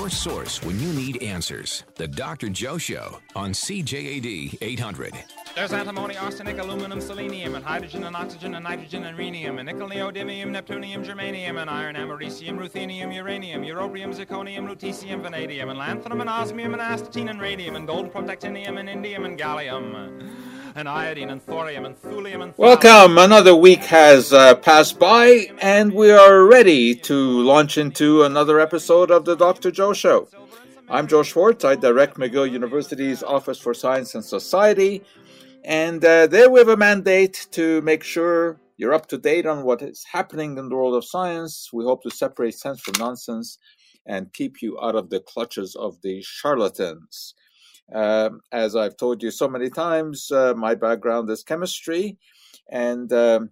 your source when you need answers. The Dr. Joe Show on CJAD 800. There's antimony, arsenic, aluminum, selenium, and hydrogen and oxygen and nitrogen and rhenium, and nickel, neodymium, neptunium, germanium, and iron, americium, ruthenium, uranium, europium, zirconium, lutetium, vanadium, and lanthanum, and osmium, and astatine, and radium, and gold, protactinium, and indium, and gallium and iodine and thorium and thulium and Welcome. Another week has uh, passed by, and we are ready to launch into another episode of the Dr. Joe Show. I'm Joe Schwartz. I direct McGill University's Office for Science and Society, and uh, there we have a mandate to make sure you're up to date on what is happening in the world of science. We hope to separate sense from nonsense and keep you out of the clutches of the charlatans. Uh, as I've told you so many times, uh, my background is chemistry, and um,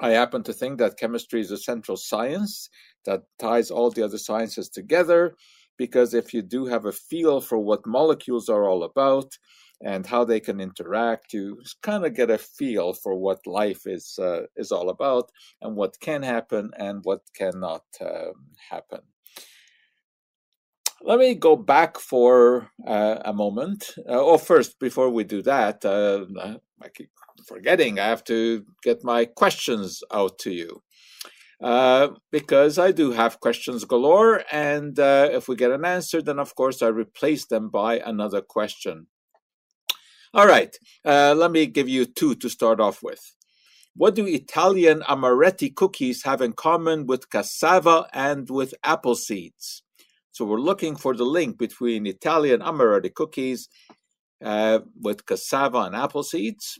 I happen to think that chemistry is a central science that ties all the other sciences together. Because if you do have a feel for what molecules are all about and how they can interact, you kind of get a feel for what life is uh, is all about and what can happen and what cannot um, happen. Let me go back for uh, a moment. Uh, oh, first, before we do that, uh, I keep forgetting, I have to get my questions out to you. Uh, because I do have questions galore, and uh, if we get an answer, then of course I replace them by another question. All right, uh, let me give you two to start off with. What do Italian amaretti cookies have in common with cassava and with apple seeds? So we're looking for the link between Italian amaretti cookies uh, with cassava and apple seeds.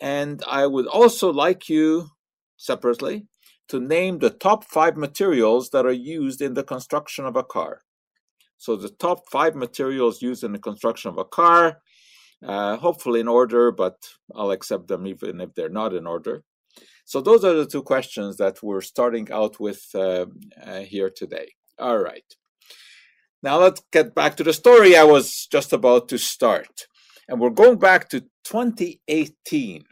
And I would also like you separately to name the top five materials that are used in the construction of a car. So the top five materials used in the construction of a car, uh, hopefully in order, but I'll accept them even if they're not in order. So those are the two questions that we're starting out with uh, uh, here today. All right. Now let's get back to the story I was just about to start. And we're going back to 2018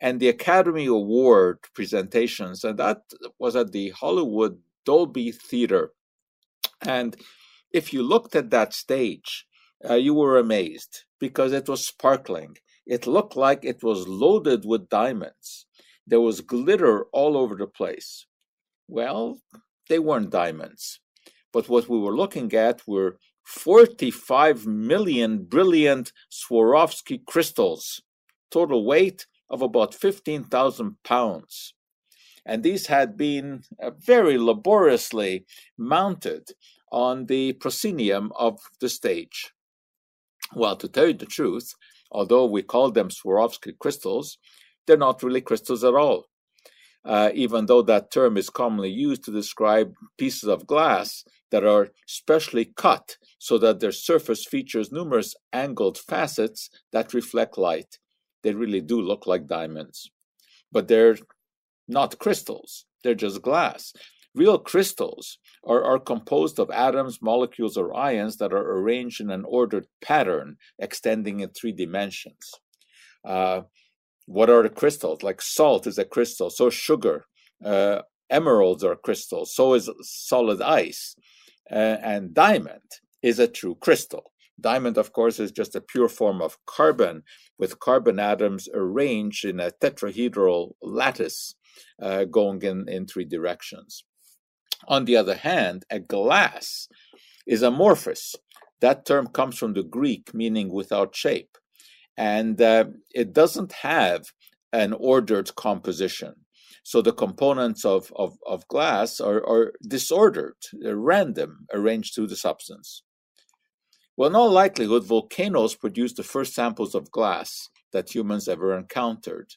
and the Academy Award presentations, and that was at the Hollywood Dolby Theater. And if you looked at that stage, uh, you were amazed because it was sparkling. It looked like it was loaded with diamonds. There was glitter all over the place. Well, they weren't diamonds. But what we were looking at were 45 million brilliant Swarovski crystals, total weight of about 15,000 pounds. And these had been uh, very laboriously mounted on the proscenium of the stage. Well, to tell you the truth, although we call them Swarovski crystals, they're not really crystals at all. Uh, even though that term is commonly used to describe pieces of glass that are specially cut so that their surface features numerous angled facets that reflect light. They really do look like diamonds. But they're not crystals, they're just glass. Real crystals are, are composed of atoms, molecules, or ions that are arranged in an ordered pattern extending in three dimensions. Uh, what are the crystals? Like salt is a crystal, so sugar. Uh, emeralds are crystals, so is solid ice uh, and diamond is a true crystal. Diamond, of course, is just a pure form of carbon with carbon atoms arranged in a tetrahedral lattice uh, going in, in three directions. On the other hand, a glass is amorphous. That term comes from the Greek meaning without shape. And uh, it doesn't have an ordered composition. So the components of, of, of glass are, are disordered, random, arranged through the substance. Well, in all likelihood, volcanoes produced the first samples of glass that humans ever encountered.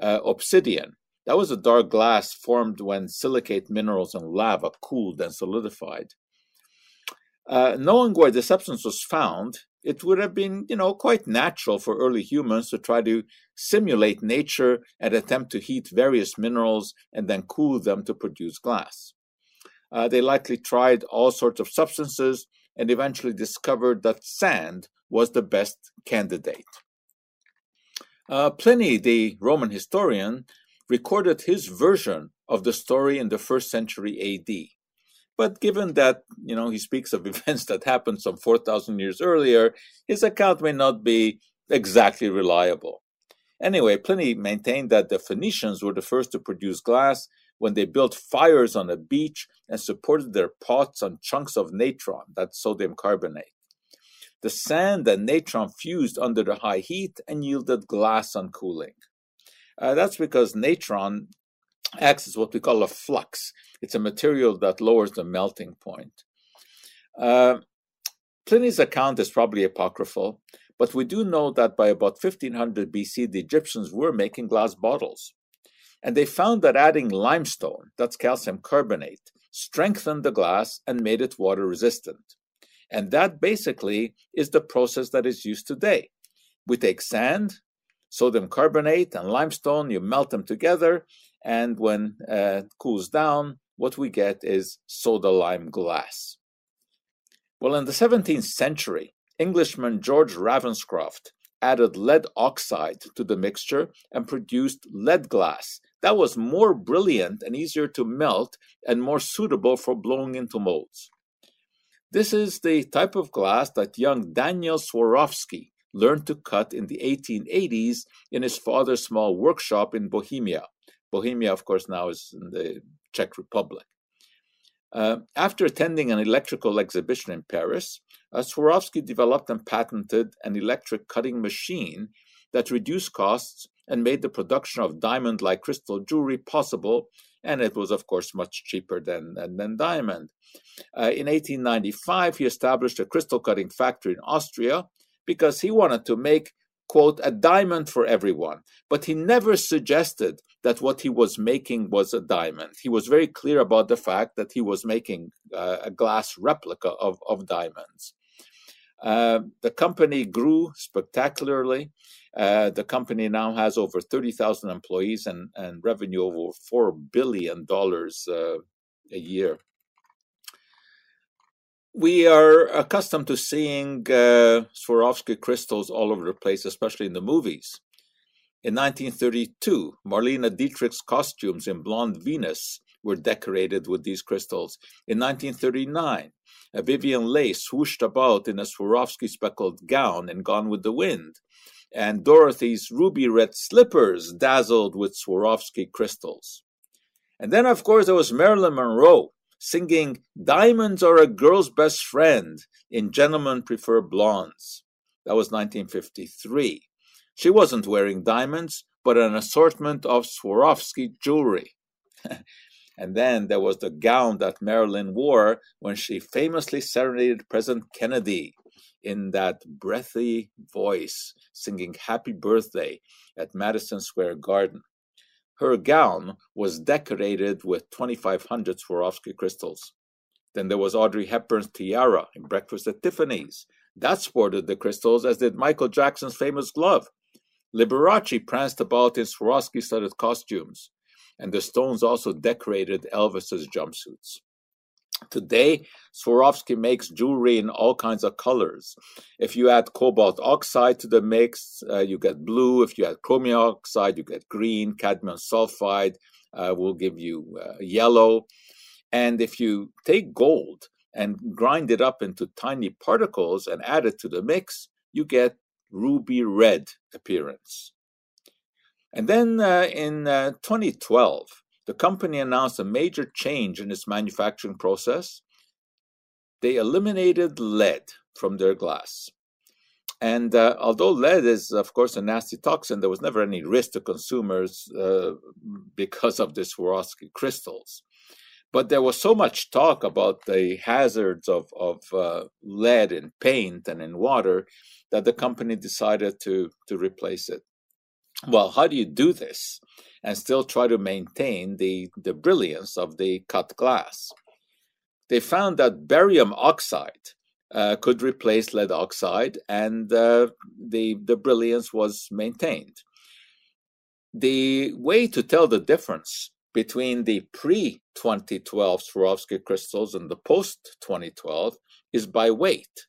Uh, obsidian, that was a dark glass formed when silicate minerals and lava cooled and solidified. Uh, knowing where the substance was found, it would have been, you know, quite natural for early humans to try to simulate nature and attempt to heat various minerals and then cool them to produce glass. Uh, they likely tried all sorts of substances and eventually discovered that sand was the best candidate. Uh, Pliny, the Roman historian, recorded his version of the story in the first century AD. But given that you know he speaks of events that happened some four thousand years earlier, his account may not be exactly reliable. Anyway, Pliny maintained that the Phoenicians were the first to produce glass when they built fires on a beach and supported their pots on chunks of natron, that's sodium carbonate. The sand and natron fused under the high heat and yielded glass on cooling. Uh, that's because natron acts as what we call a flux. It's a material that lowers the melting point. Uh, Pliny's account is probably apocryphal, but we do know that by about 1500 BC, the Egyptians were making glass bottles. And they found that adding limestone, that's calcium carbonate, strengthened the glass and made it water resistant. And that basically is the process that is used today. We take sand, sodium carbonate, and limestone, you melt them together, and when uh, it cools down, what we get is soda lime glass. Well, in the 17th century, Englishman George Ravenscroft added lead oxide to the mixture and produced lead glass that was more brilliant and easier to melt and more suitable for blowing into molds. This is the type of glass that young Daniel Swarovski learned to cut in the 1880s in his father's small workshop in Bohemia. Bohemia, of course, now is in the Czech Republic. Uh, after attending an electrical exhibition in Paris, uh, Swarovski developed and patented an electric cutting machine that reduced costs and made the production of diamond like crystal jewelry possible. And it was, of course, much cheaper than, than, than diamond. Uh, in 1895, he established a crystal cutting factory in Austria because he wanted to make, quote, a diamond for everyone. But he never suggested that what he was making was a diamond. He was very clear about the fact that he was making uh, a glass replica of, of diamonds. Uh, the company grew spectacularly. Uh, the company now has over 30,000 employees and, and revenue over $4 billion uh, a year. We are accustomed to seeing uh, Swarovski crystals all over the place, especially in the movies. In 1932, Marlene Dietrich's costumes in Blonde Venus were decorated with these crystals. In 1939, Vivien Leigh swooshed about in a Swarovski speckled gown and Gone with the Wind and Dorothy's ruby red slippers dazzled with Swarovski crystals. And then, of course, there was Marilyn Monroe singing Diamonds Are a Girl's Best Friend in Gentlemen Prefer Blondes. That was 1953. She wasn't wearing diamonds, but an assortment of Swarovski jewelry. and then there was the gown that Marilyn wore when she famously serenaded President Kennedy in that breathy voice, singing Happy Birthday at Madison Square Garden. Her gown was decorated with 2,500 Swarovski crystals. Then there was Audrey Hepburn's tiara in Breakfast at Tiffany's. That sported the crystals, as did Michael Jackson's famous glove. Liberace pranced about in Swarovski studded costumes, and the stones also decorated Elvis's jumpsuits. Today, Swarovski makes jewelry in all kinds of colors. If you add cobalt oxide to the mix, uh, you get blue. If you add chromium oxide, you get green. Cadmium sulfide uh, will give you uh, yellow. And if you take gold and grind it up into tiny particles and add it to the mix, you get ruby red appearance. And then uh, in uh, 2012, the company announced a major change in its manufacturing process. They eliminated lead from their glass. And uh, although lead is, of course, a nasty toxin, there was never any risk to consumers uh, because of the Swarovski crystals. But there was so much talk about the hazards of, of uh, lead in paint and in water that the company decided to, to replace it. Well, how do you do this? And still try to maintain the, the brilliance of the cut glass. They found that barium oxide uh, could replace lead oxide, and uh, the, the brilliance was maintained. The way to tell the difference between the pre 2012 Swarovski crystals and the post 2012 is by weight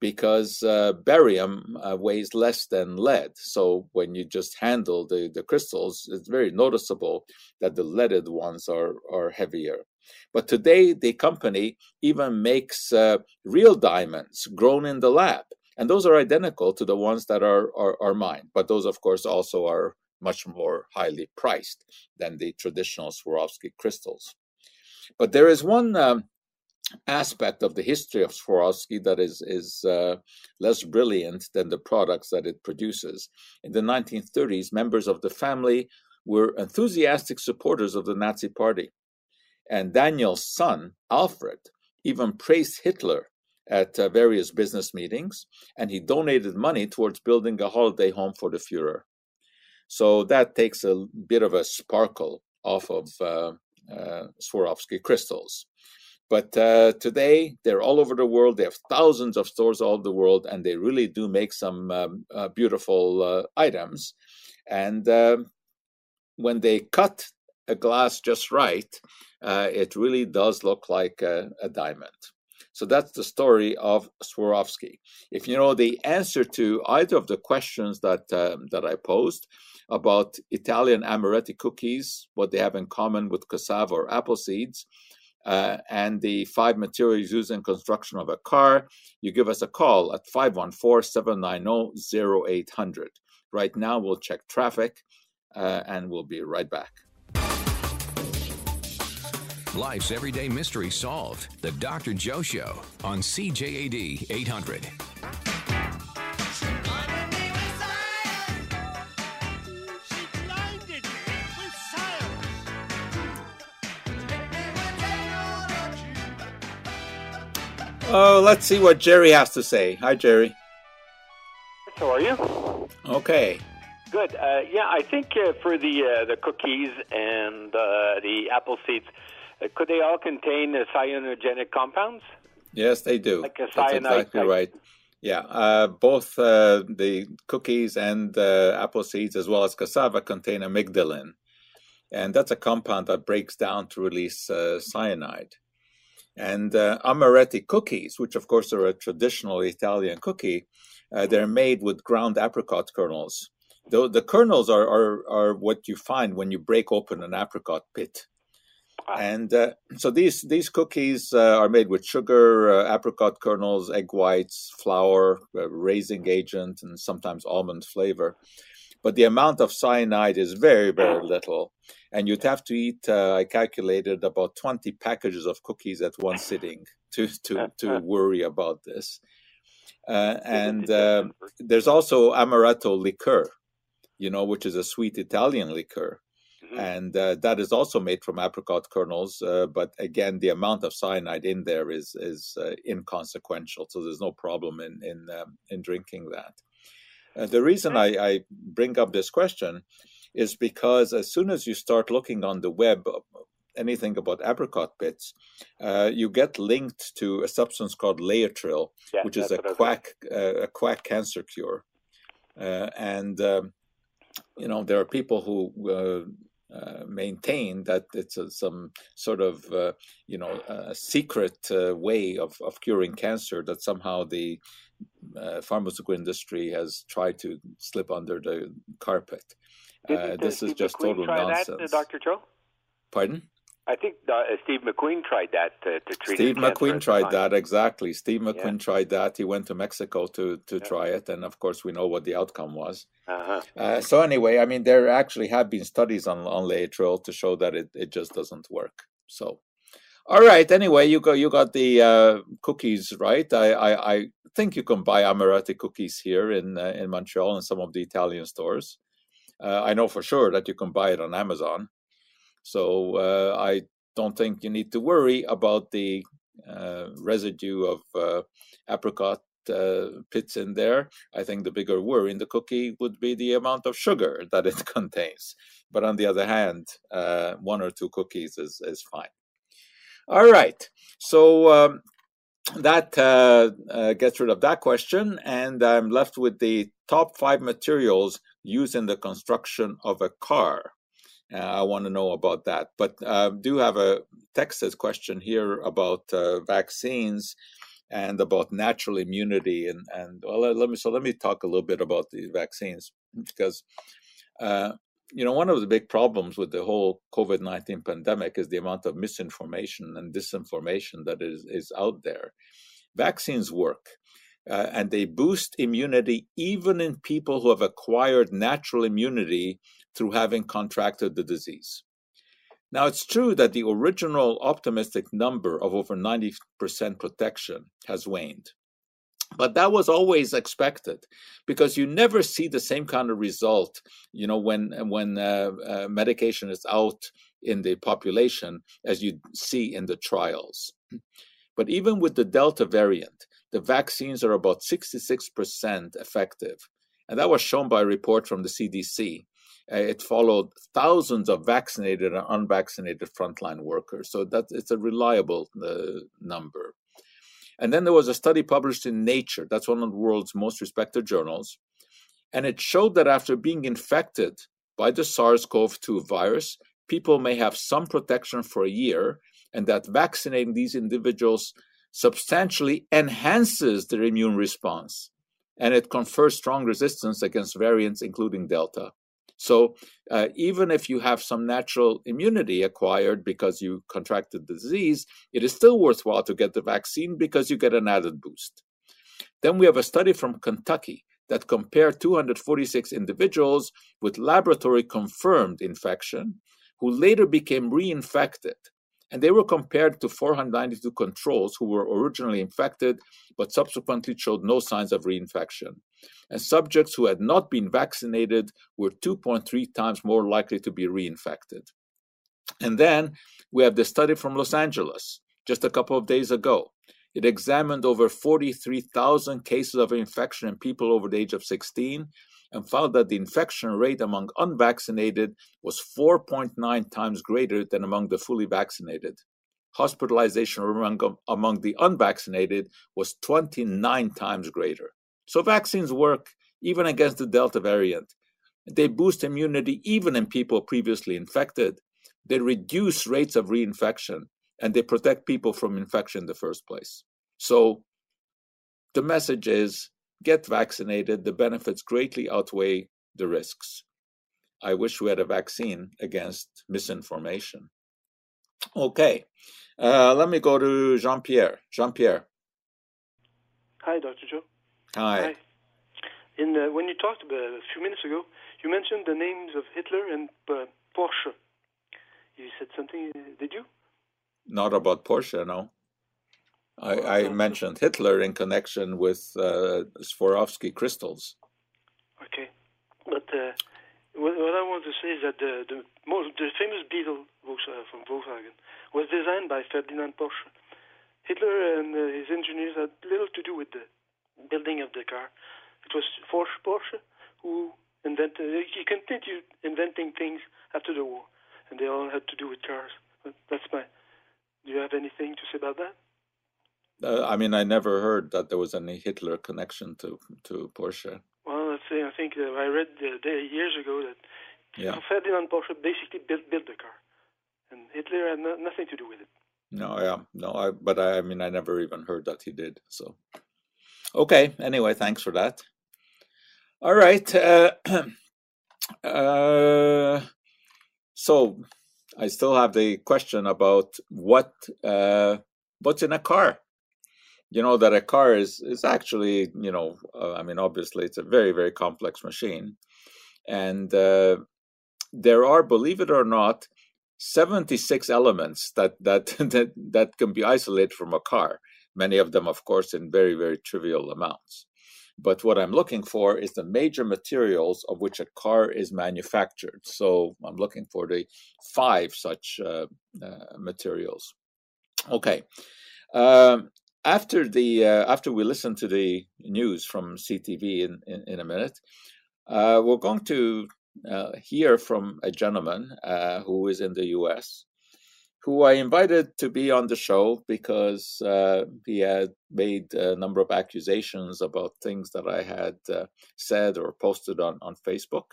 because uh, barium uh, weighs less than lead. So when you just handle the, the crystals, it's very noticeable that the leaded ones are, are heavier. But today, the company even makes uh, real diamonds grown in the lab. And those are identical to the ones that are, are, are mine. But those, of course, also are much more highly priced than the traditional Swarovski crystals. But there is one um, aspect of the history of Swarovski that is is uh, less brilliant than the products that it produces. In the 1930s, members of the family were enthusiastic supporters of the Nazi Party, and Daniel's son Alfred even praised Hitler at uh, various business meetings, and he donated money towards building a holiday home for the Fuhrer. So that takes a bit of a sparkle off of uh, uh Swarovski crystals. But uh, today, they're all over the world. They have thousands of stores all over the world, and they really do make some um, uh, beautiful uh, items. And um, when they cut a glass just right, uh, it really does look like a, a, diamond. So that's the story of Swarovski. If you know the answer to either of the questions that um, that I posed about Italian amaretti cookies, what they have in common with cassava or apple seeds, uh, and the five materials used in construction of a car, you give us a call at 514-790-0800. Right now, we'll check traffic, uh, and we'll be right back. Life's everyday mystery solved. The Dr. Joe Show on CJAD 800. Oh, let's see what Jerry has to say. Hi, Jerry. How are you? Okay. Good. Uh, yeah, I think uh, for the uh, the cookies and uh, the apple seeds, uh, could they all contain cyanogenic compounds? Yes, they do. Like a cyanide. That's exactly type. right. Yeah, uh, both the cookies and apple seeds, as well as cassava, contain amygdalin, and that's a compound that breaks down to release cyanide. And uh, amaretti cookies, which of course are a traditional Italian cookie, uh, they're made with ground apricot kernels. The, the kernels are, are, are what you find when you break open an apricot pit. And uh, so these these cookies uh, are made with sugar, uh, apricot kernels, egg whites, flour, uh, raising agent, and sometimes almond flavor. But the amount of cyanide is very, very little and you'd have to eat. Uh, I calculated about twenty packages of cookies at one sitting to to to worry about this. Uh, and uh, there's also amaretto liqueur, you know, which is a sweet Italian liqueur. Mm-hmm. And uh, that is also made from apricot kernels, uh, but again, the amount of cyanide in there is is uh, inconsequential. So there's no problem in in um, in drinking that. The reason I, I bring up this question is because as soon as you start looking on the web, uh, anything about apricot pits, uh, you get linked to a substance called laetrile, yeah, which is a quack uh, a quack cancer cure, uh, and um, you know there are people who. Uh, uh maintain that it's a, some sort of uh, you know a secret uh, way of, of curing cancer that somehow the pharmaceutical industry has tried to slip under the carpet. Uh, this is just total nonsense. That, uh, Dr. Joe? Pardon? I think uh, Steve McQueen tried that to, to treat. Steve McQueen tried that exactly. Steve McQueen yeah. tried that. He went to Mexico to to yeah. try it, and of course we know what the outcome was. Uh-huh. Uh, so anyway, I mean, there actually have been studies on on laetrile to show that it, it just doesn't work. So, all right. Anyway, you got you got the uh, cookies right. I, I, I think you can buy amaretti cookies here in uh, in Montreal in some of the Italian stores. Uh, I know for sure that you can buy it on Amazon. So uh, I don't think you need to worry about the uh, residue of uh, apricot pits in there. I think the bigger worry in the cookie would be the amount of sugar that it contains. But on the other hand, one or two cookies is, is fine. All right. So um, that uh, uh, gets rid of that question, and I'm left with the top five materials used in the construction of a car. Uh, I want to know about that, but uh, do have a Texas question here about uh, vaccines and about natural immunity, and and well, let me so let me talk a little bit about the vaccines because uh, you know, one of the big problems with the whole COVID 19 pandemic is the amount of misinformation and disinformation that is, is out there. Vaccines work. Uh, and they boost immunity even in people who have acquired natural immunity through having contracted the disease. Now, it's true that the original optimistic number of over 90% protection has waned. But that was always expected because you never see the same kind of result, you know, when when uh, uh, medication is out in the population as you see in the trials. But even with the Delta variant, the vaccines are about 66% effective. And that was shown by a report from the CDC. Uh, it followed thousands of vaccinated and unvaccinated frontline workers. So that it's a reliable uh, number. And then there was a study published in Nature, that's one of the world's most respected journals. And it showed that after being infected by the SARS CoV 2 virus, people may have some protection for a year, and that vaccinating these individuals substantially enhances their immune response and it confers strong resistance against variants, including Delta. So, uh, even if you have some natural immunity acquired because you contracted the disease, it is still worthwhile to get the vaccine because you get an added boost. Then we have a study from Kentucky that compared 246 individuals with laboratory confirmed infection who later became reinfected and they were compared to 492 controls who were originally infected but subsequently showed no signs of reinfection. And subjects who had not been vaccinated were 2.3 times more likely to be reinfected. And then we have the study from Los Angeles just a couple of days ago. It examined over 43,000 cases of infection in people over the age of 16 and found that the infection rate among unvaccinated was 4.9 times greater than among the fully vaccinated. Hospitalization among, among the unvaccinated was 29 times greater. So vaccines work even against the Delta variant. They boost immunity even in people previously infected. They reduce rates of reinfection and they protect people from infection in the first place. So the message is get vaccinated. The benefits greatly outweigh the risks. I wish we had a vaccine against misinformation. Okay, uh, let me go to Jean Pierre. Jean Pierre. Hi, Dr. Joe. Hi. Hi. In, uh, when you talked about, a few minutes ago, you mentioned the names of Hitler and uh, Porsche. You said something, did you? Not about Porsche, no. I, I mentioned Hitler in connection with uh, Swarovski crystals. Okay, but uh, what, what, I want to say is that the the, most, the famous Beetle uh, from Volkswagen was designed by Ferdinand Porsche. Hitler and uh, his engineers had little to do with the building of the car. It was Porsche who invented. He continued inventing things after the war, and they all had to do with cars. But that's my. Do you have anything to say about that? Uh, I mean, I never heard that there was any Hitler connection to to Porsche. Well, let's say I think uh, I read years ago that yeah. Ferdinand Porsche basically built built the car, and Hitler had no, nothing to do with it. No, yeah, no, I, but I, I mean, I never even heard that he did. So, okay. Anyway, thanks for that. All right. Uh, uh, so, I still have the question about what uh, what's in a car you know that a car is is actually you know uh, i mean obviously it's a very very complex machine and uh, there are believe it or not 76 elements that that that that can be isolated from a car many of them of course in very very trivial amounts. But what i'm looking for is the major materials of which a car is manufactured. So i'm looking for the five such uh, uh materials. Okay. Um, after the uh, after we listen to the news from CTV in in, in a minute, uh, we're going to uh, hear from a gentleman uh, who is in the U.S. who I invited to be on the show because uh, he had made a number of accusations about things that I had uh, said or posted on on Facebook.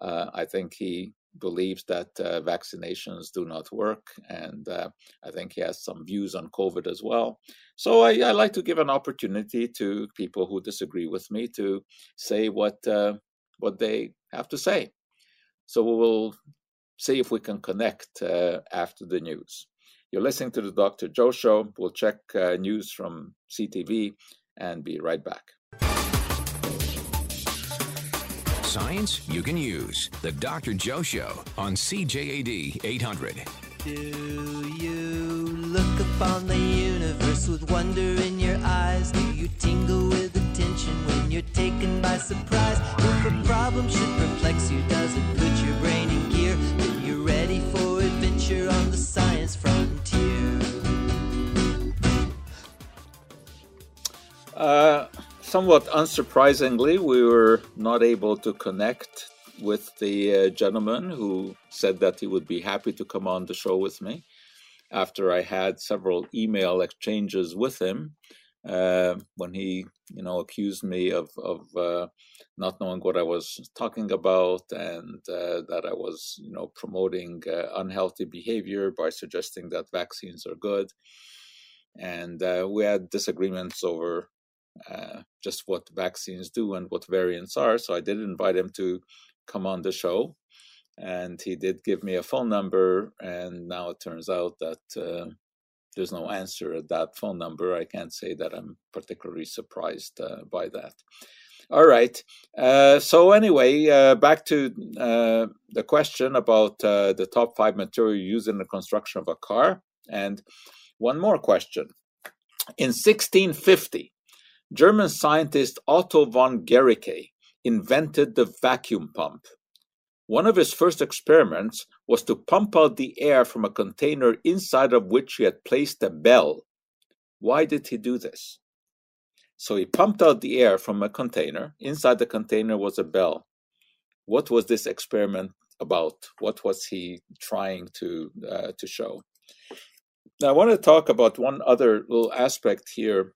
I think he believes that uh, vaccinations do not work, and uh, I think he has some views on COVID as well. So I, I, like to give an opportunity to people who disagree with me to say what uh, what they have to say. So we will see if we can connect uh, after the news. You're listening to the Dr. Joe Show. We'll check uh, news from CTV and be right back. Science you can use. The Dr. Joe Show on CJAD 800. Do you look upon the universe with wonder in your eyes? Do you tingle with attention when you're taken by surprise? If a problem should perplex you, does it put adventure on the science frontier. Uh, somewhat unsurprisingly, we were not able to connect with the uh, gentleman who said that he would be happy to come on the show with me after I had several email exchanges with him uh, when he, you know, accused me of, of uh, not knowing what I was talking about and uh, that I was, you know, promoting uh, unhealthy behavior by suggesting that vaccines are good. And uh, we had disagreements over uh, just what vaccines do and what variants are. So I did invite him to come on the show. And he did give me a phone number. And now it turns out that there's no answer at that phone number. I can't say that I'm particularly surprised uh, by that. All right. Uh, so, anyway, uh, back to uh, the question about the top five material used in the construction of a car. And one more question. In 1650, German scientist Otto von Guericke invented the vacuum pump. One of his first experiments was to pump out the air from a container inside of which he had placed a bell. Why did he do this? So he pumped out the air from a container. Inside the container was a bell. What was this experiment about? What was he trying to uh, to show? Now I want to talk about one other little aspect here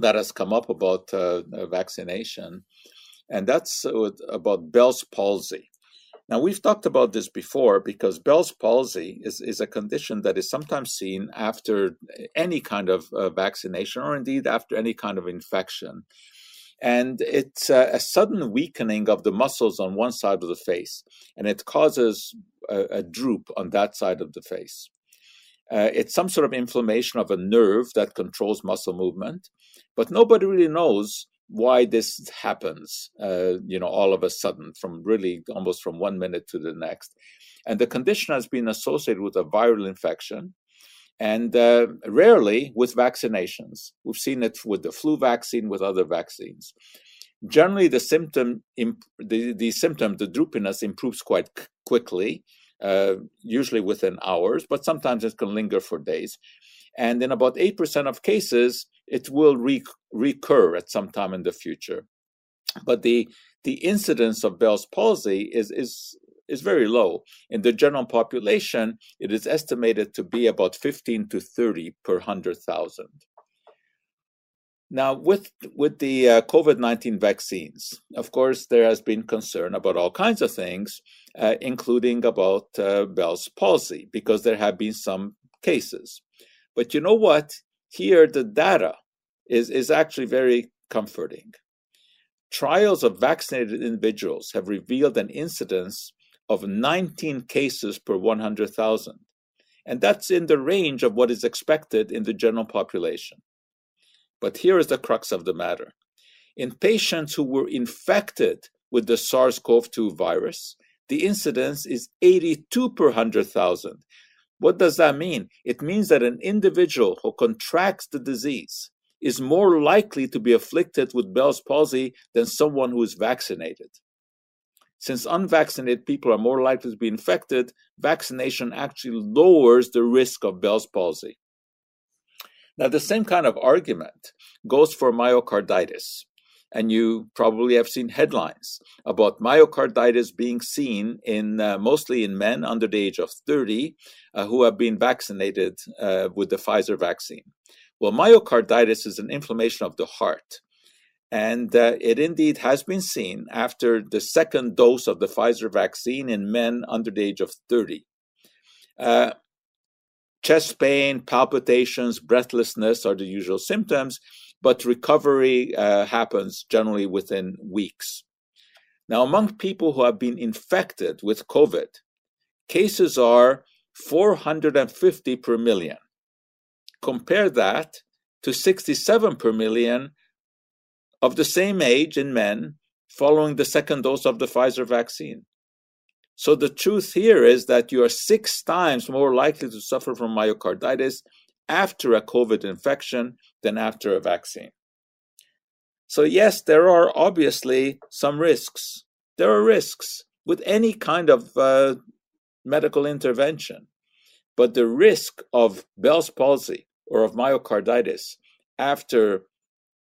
that has come up about uh, vaccination, and that's about Bell's palsy. Now, we've talked about this before because Bell's palsy is, is a condition that is sometimes seen after any kind of uh, vaccination or indeed after any kind of infection. And it's a, sudden weakening of the muscles on one side of the face, and it causes a, a droop on that side of the face. Uh, it's some sort of inflammation of a nerve that controls muscle movement, but nobody really knows why this happens, uh, you know, all of a sudden, from really almost from one minute to the next. And the condition has been associated with a viral infection and uh, rarely with vaccinations. We've seen it with the flu vaccine, with other vaccines. Generally, the symptom, imp- the, the symptom, the droopiness improves quite c- quickly, uh, usually within hours, but sometimes it can linger for days. And in about 8% of cases, it will re- recur at some time in the future. But the, the incidence of Bell's palsy is, is, is very low. In the general population, it is estimated to be about 15 to 30 per 100,000. Now, with with the uh, COVID nineteen vaccines, of course, there has been concern about all kinds of things, uh, including about uh, Bell's palsy, because there have been some cases. But you know what? Here, the data is is actually very comforting. Trials of vaccinated individuals have revealed an incidence of 19 cases per 100,000, and that's in the range of what is expected in the general population. But here is the crux of the matter. In patients who were infected with the SARS CoV 2 virus, the incidence is 82 per 100,000. What does that mean? It means that an individual who contracts the disease is more likely to be afflicted with Bell's palsy than someone who is vaccinated. Since unvaccinated people are more likely to be infected, vaccination actually lowers the risk of Bell's palsy. Now, the same kind of argument goes for myocarditis. And you probably have seen headlines about myocarditis being seen in uh, mostly in men under the age of 30 uh, who have been vaccinated uh, with the Pfizer vaccine. Well, myocarditis is an inflammation of the heart. And uh, it indeed has been seen after the second dose of the Pfizer vaccine in men under the age of 30. Uh, Chest pain, palpitations, breathlessness are the usual symptoms, but recovery uh, happens generally within weeks. Now, among people who have been infected with COVID, cases are 450 per million. Compare that to 67 per million of the same age in men following the second dose of the Pfizer vaccine. So the truth here is that you are six times more likely to suffer from myocarditis after a COVID infection than after a vaccine. So, yes, there are obviously some risks. There are risks with any kind of uh, medical intervention. But the risk of Bell's palsy or of myocarditis after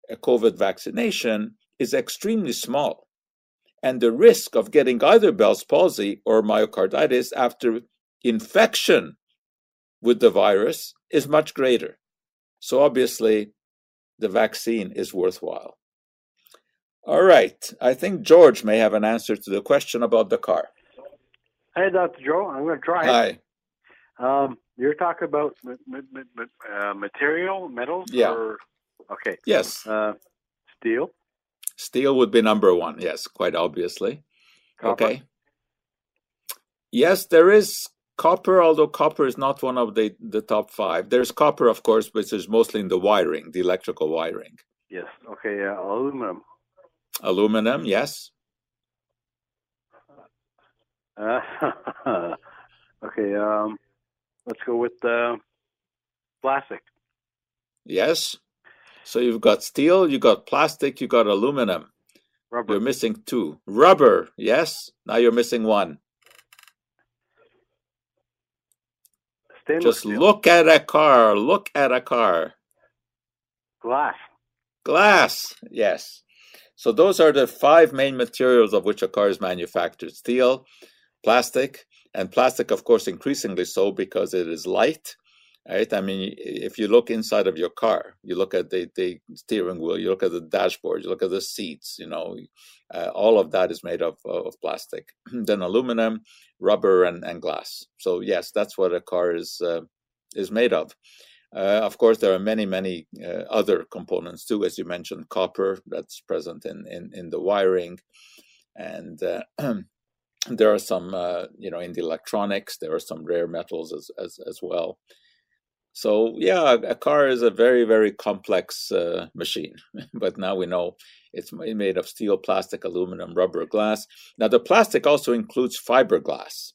a COVID vaccination is extremely small and the risk of getting either Bell's palsy or myocarditis after infection with the virus is much greater. So obviously, the vaccine is worthwhile. All right, I think George may have an answer to the question about the car. Hey, Dr. Joe, I'm going to try Hi. Um, you're talking about uh, material, metals? Yeah. Or, okay. Yes, Uh, steel, steel would be number one. Yes, quite obviously. copper. Okay. Yes, there is copper, although copper is not one of the, the top five. There's copper, of course, which is mostly in the wiring, the electrical wiring. Yes. Okay. Uh, aluminum. Aluminum, yes. Uh, okay. Um, let's go with uh, plastic. Yes. So you've got steel, you got plastic, you got aluminum. Rubber. You're missing two. Rubber, yes. Now you're missing one. Stainless Just steel. look at a car. Look at a car. Glass. Glass, yes. So those are the five main materials of which a car is manufactured steel, plastic, and plastic, of course, increasingly so because it is light. Right? I mean, if you look inside of your car, you look at the, the steering wheel, you look at the dashboard, you look at the seats, you know, uh, all of that is made of, of plastic. then aluminum, rubber, and, and glass. So, yes, that's what a car is, uh, is made of. Uh, of course, there are many, many uh, other components too, as you mentioned, copper that's present in in, in the wiring, and uh, there are some, uh, you know, in the electronics. There are some rare metals as as, as well. So yeah, a, car is a very very complex uh, machine, but now we know it's made of steel, plastic, aluminum, rubber, glass. Now the plastic also includes fiberglass.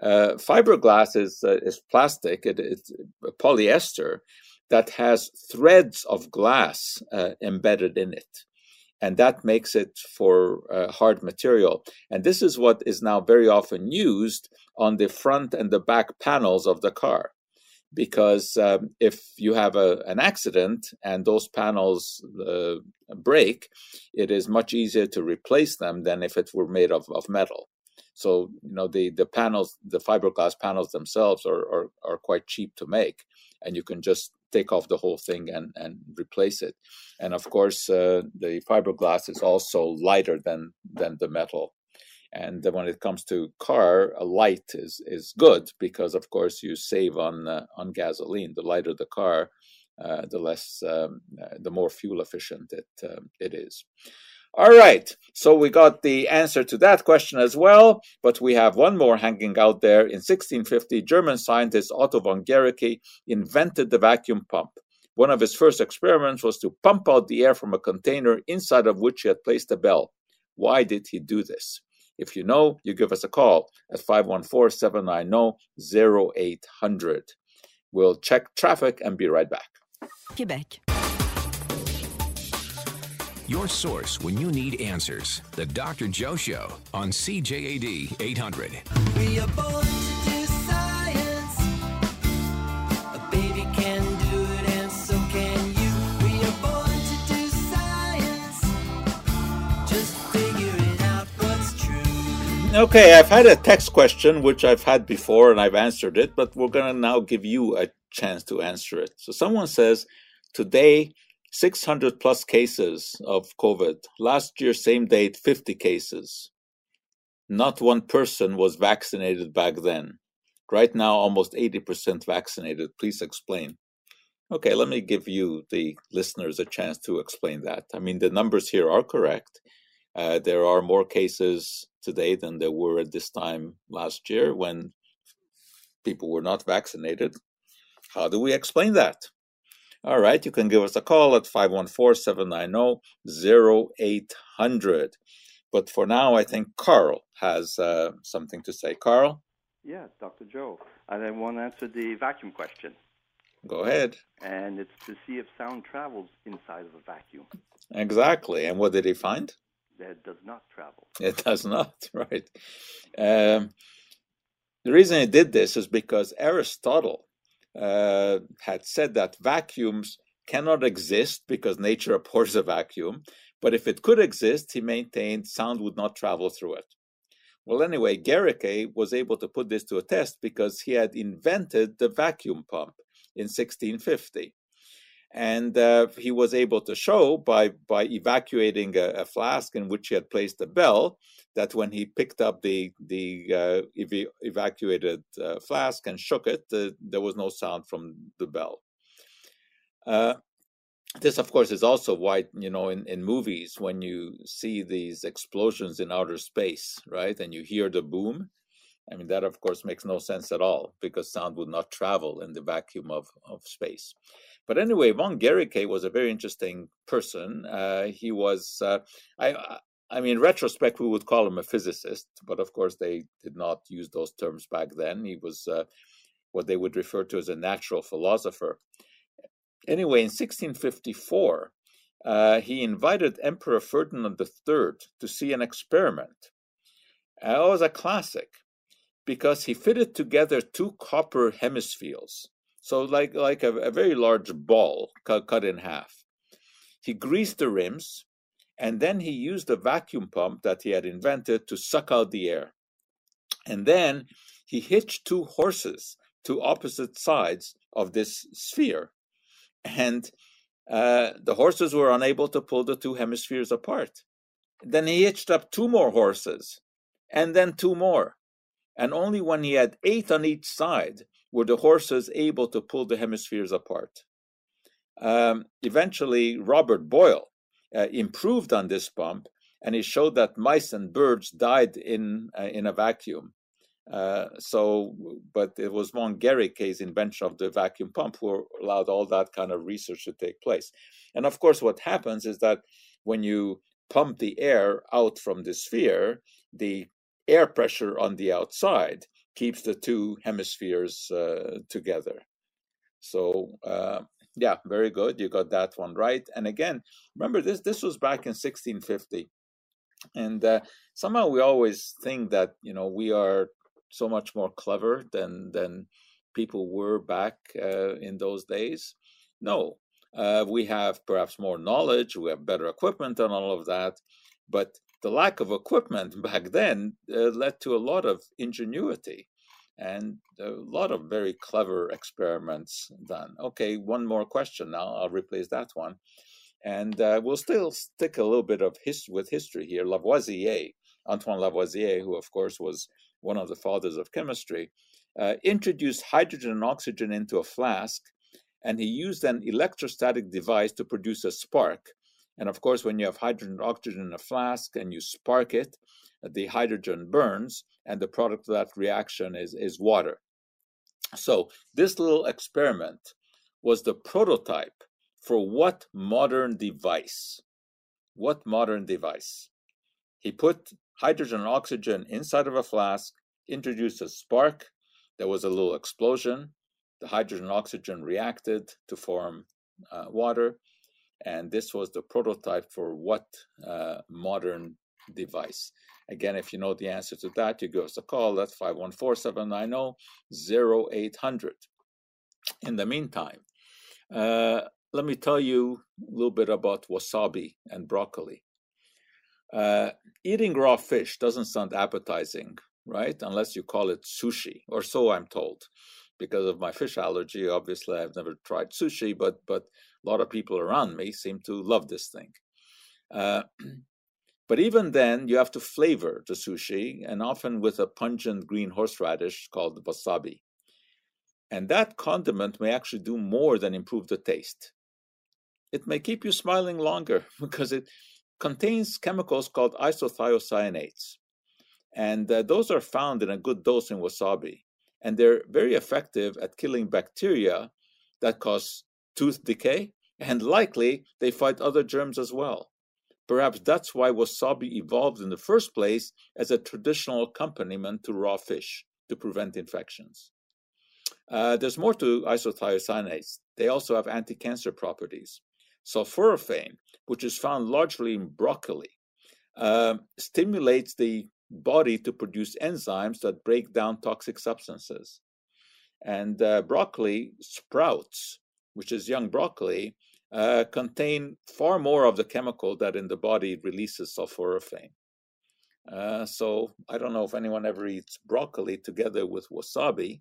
Uh, fiberglass is uh, is plastic. It, it's polyester that has threads of glass uh, embedded in it, and that makes it for uh, hard material. And this is what is now very often used on the front and the back panels of the car, because um, if you have a, an accident and those panels uh, break, it is much easier to replace them than if it were made of, of metal. So you know the the panels, the fiberglass panels themselves are, are are quite cheap to make, and you can just take off the whole thing and and replace it. And of course, uh, the fiberglass is also lighter than than the metal. And when it comes to car, a light is is good because of course you save on uh, on gasoline. The lighter the car, uh, the less um, uh, the more fuel efficient it um it is. All right, so we got the answer to that question as well, but we have one more hanging out there. In 1650, German scientist Otto von Guericke invented the vacuum pump. One of his first experiments was to pump out the air from a container inside of which he had placed a bell. Why did he do this? If you know, you give us a call at 514 790 0800. We'll check traffic and be right back. Québec. Your source when you need answers. The Dr. Joe Show on CJAD 800. Okay, I've had a text question which I've had before and I've answered it, but we're going to now give you a chance to answer it. So someone says, today, 600 plus cases of COVID. Last year, same date, 50 cases. Not one person was vaccinated back then. Right now, almost 80% vaccinated. Please explain. Okay, let me give you, the listeners, a chance to explain that. I mean, the numbers here are correct. Uh, there are more cases today than there were at this time last year when people were not vaccinated. How do we explain that? All right, you can give us a call at 514 790 0800. But for now, I think Carl has uh, something to say. Carl? Yeah, Dr. Joe. And I want to answer the vacuum question. Go ahead. And it's to see if sound travels inside of a vacuum. Exactly. And what did he find? That does not travel. It does not, right. Um, the reason he did this is because Aristotle uh, had said that vacuums cannot exist because nature abhors a vacuum, but if it could exist, he maintained sound would not travel through it. Well, anyway, Guericke was able to put this to a test because he had invented the vacuum pump in 1650. And uh, he was able to show by, by evacuating a, a, flask in which he had placed a bell that when he picked up the, the uh, ev- evacuated uh, flask and shook it, there was no sound from the bell. Uh, this, of course, is also why, you know, in, in movies, when you see these explosions in outer space, right, and you hear the boom, I mean, that of course makes no sense at all because sound would not travel in the vacuum of, of space. But anyway, von Guericke was a very interesting person. Uh, he was, uh, I, I mean, retrospect, we would call him a physicist, but of course they did not use those terms back then. He was uh, what they would refer to as a natural philosopher. Anyway, in 1654, uh, he invited Emperor Ferdinand III to see an experiment. Uh, it was a classic because he fitted together two copper hemispheres, so like like a, a very large ball cut, cut in half. He greased the rims, and then he used a vacuum pump that he had invented to suck out the air. And then he hitched two horses to opposite sides of this sphere, and uh, the horses were unable to pull the two hemispheres apart. Then he hitched up two more horses, and then two more and only when he had eight on each side were the horses able to pull the hemispheres apart. Um, eventually, Robert Boyle uh, improved on this pump, and he showed that mice and birds died in uh, in a vacuum. Uh, so, but it was von Guericke's invention of the vacuum pump who allowed all that kind of research to take place. And of course, what happens is that when you pump the air out from the sphere, the air pressure on the outside keeps the two hemispheres uh, together. So uh, yeah, very good. You got that one right. And again, remember this this was back in 1650, and uh, somehow we always think that you know we are so much more clever than than people were back uh, in those days. No, uh, we have perhaps more knowledge, we have better equipment, and all of that, but the lack of equipment back then uh, led to a lot of ingenuity and a lot of very clever experiments done. Okay, one more question now. I'll replace that one. And uh, we'll still stick a little bit of his- with history here. Lavoisier, Antoine Lavoisier, who of course was one of the fathers of chemistry, uh, introduced hydrogen and oxygen into a flask, and he used an electrostatic device to produce a spark and of course, when you have hydrogen and oxygen in a flask and you spark it, the hydrogen burns, and the product of that reaction is, is water. So, this little experiment was the prototype for what modern device? What modern device? He put hydrogen and oxygen inside of a flask, introduced a spark, there was a little explosion, the hydrogen and oxygen reacted to form uh, water, and this was the prototype for what uh, modern device. Again, if you know the answer to that, you give us a call. That's 514 790 0800. In the meantime, uh, let me tell you a little bit about wasabi and broccoli. Uh, eating raw fish doesn't sound appetizing, right? Unless you call it sushi, or so I'm told. Because of my fish allergy, obviously I've never tried sushi, but but a lot of people around me seem to love this thing. Uh, but even then, you have to flavor the sushi, and often with a pungent green horseradish called wasabi. And that condiment may actually do more than improve the taste. It may keep you smiling longer because it contains chemicals called isothiocyanates. And uh, those are found in a good dose in wasabi. And they're very effective at killing bacteria that cause tooth decay, and likely they fight other germs as well. Perhaps that's why wasabi evolved in the first place as a traditional accompaniment to raw fish to prevent infections. Uh, there's more to isothiocyanates. They also have anti cancer properties. Sulforaphane, which is found largely in broccoli, uh, stimulates the body to produce enzymes that break down toxic substances. And uh, broccoli sprouts, which is young broccoli, uh, contain far more of the chemical that in the body releases sulforaphane. Uh, so I don't know if anyone ever eats broccoli together with wasabi,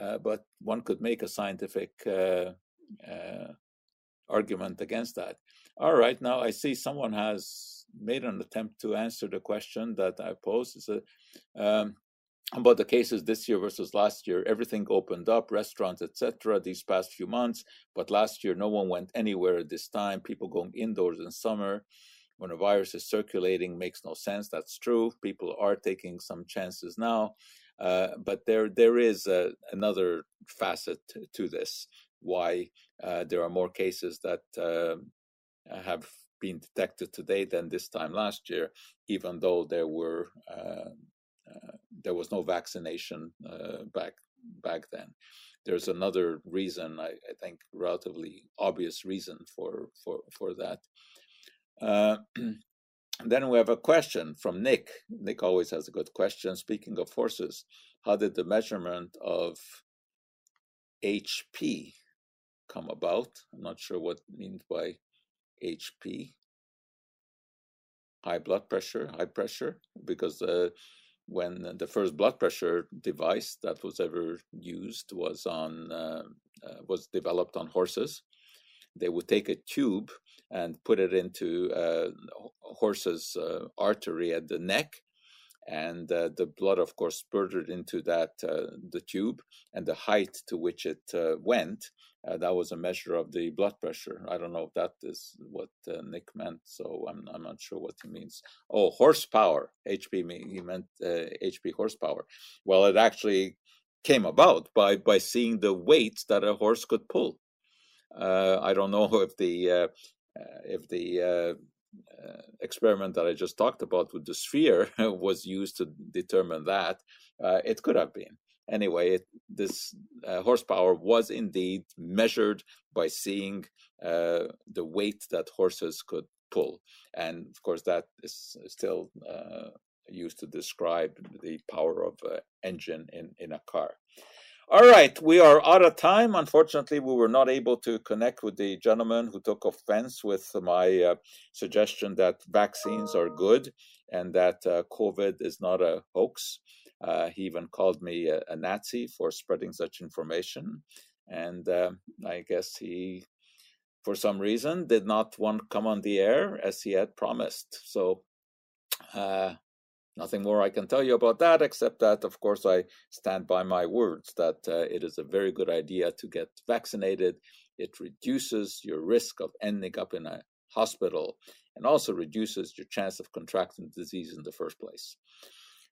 uh, but one could make a scientific uh, uh, argument against that. All right, now I see someone has made an attempt to answer the question that I posed. It's a, um, about the cases this year versus last year. Everything opened up, restaurants, etc. These past few months, but last year no one went anywhere at this time. People going indoors in summer when a virus is circulating makes no sense. That's true. People are taking some chances now, uh, but there there is a, another facet to this. Why uh, there are more cases that uh, have been detected today than this time last year, even though there were uh, uh, there was no vaccination uh, back back then. There's another reason, I, I, think, relatively obvious reason for for for that. Uh, then we have a question from Nick. Nick always has a good question. Speaking of horses, how did the measurement of HP come about? I'm not sure what means by HP. High blood pressure, high pressure, because uh, when the first blood pressure device that was ever used was on uh, uh, was developed on horses. They would take a tube and put it into a uh, horse's uh, artery at the neck, and uh, the blood, of course, spurted into that uh, the tube, and the height to which it went uh, that was a measure of the blood pressure. I don't know if that is what uh, Nick meant, so I'm I'm not sure what he means. Oh, horsepower, HP. He meant uh, HP horsepower. Well, it actually came about by by seeing the weight that a horse could pull. Uh, I don't know if the uh, uh, if the experiment that I just talked about with the sphere was used to determine that. it could have been anyway, it, this uh, horsepower was indeed measured by seeing uh, the weight that horses could pull. And of course, that is still uh, used to describe the power of an engine in, in a car. All right, we are out of time. Unfortunately, we were not able to connect with the gentleman who took offense with my uh, suggestion that vaccines are good and that uh, COVID is not a hoax. Uh, he even called me a, a, Nazi for spreading such information. And uh, I guess he, for some reason, did not want to come on the air as he had promised. So, uh, nothing more I can tell you about that, except that, of course, I stand by my words that uh, it is a very good idea to get vaccinated. It reduces your risk of ending up in a hospital and also reduces your chance of contracting disease in the first place.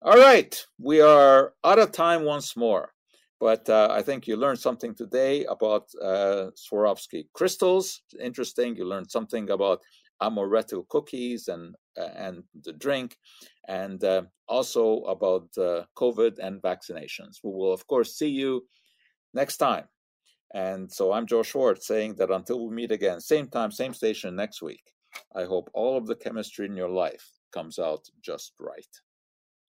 All right, we are out of time once more, but uh, I think you learned something today about uh, Swarovski crystals. Interesting. You learned something about amaretto cookies and uh, and the drink, and uh, also about uh, COVID and vaccinations. We will, of course, see you next time. And so I'm Joe Schwarcz saying that until we meet again, same time, same station next week, I hope all of the chemistry in your life comes out just right.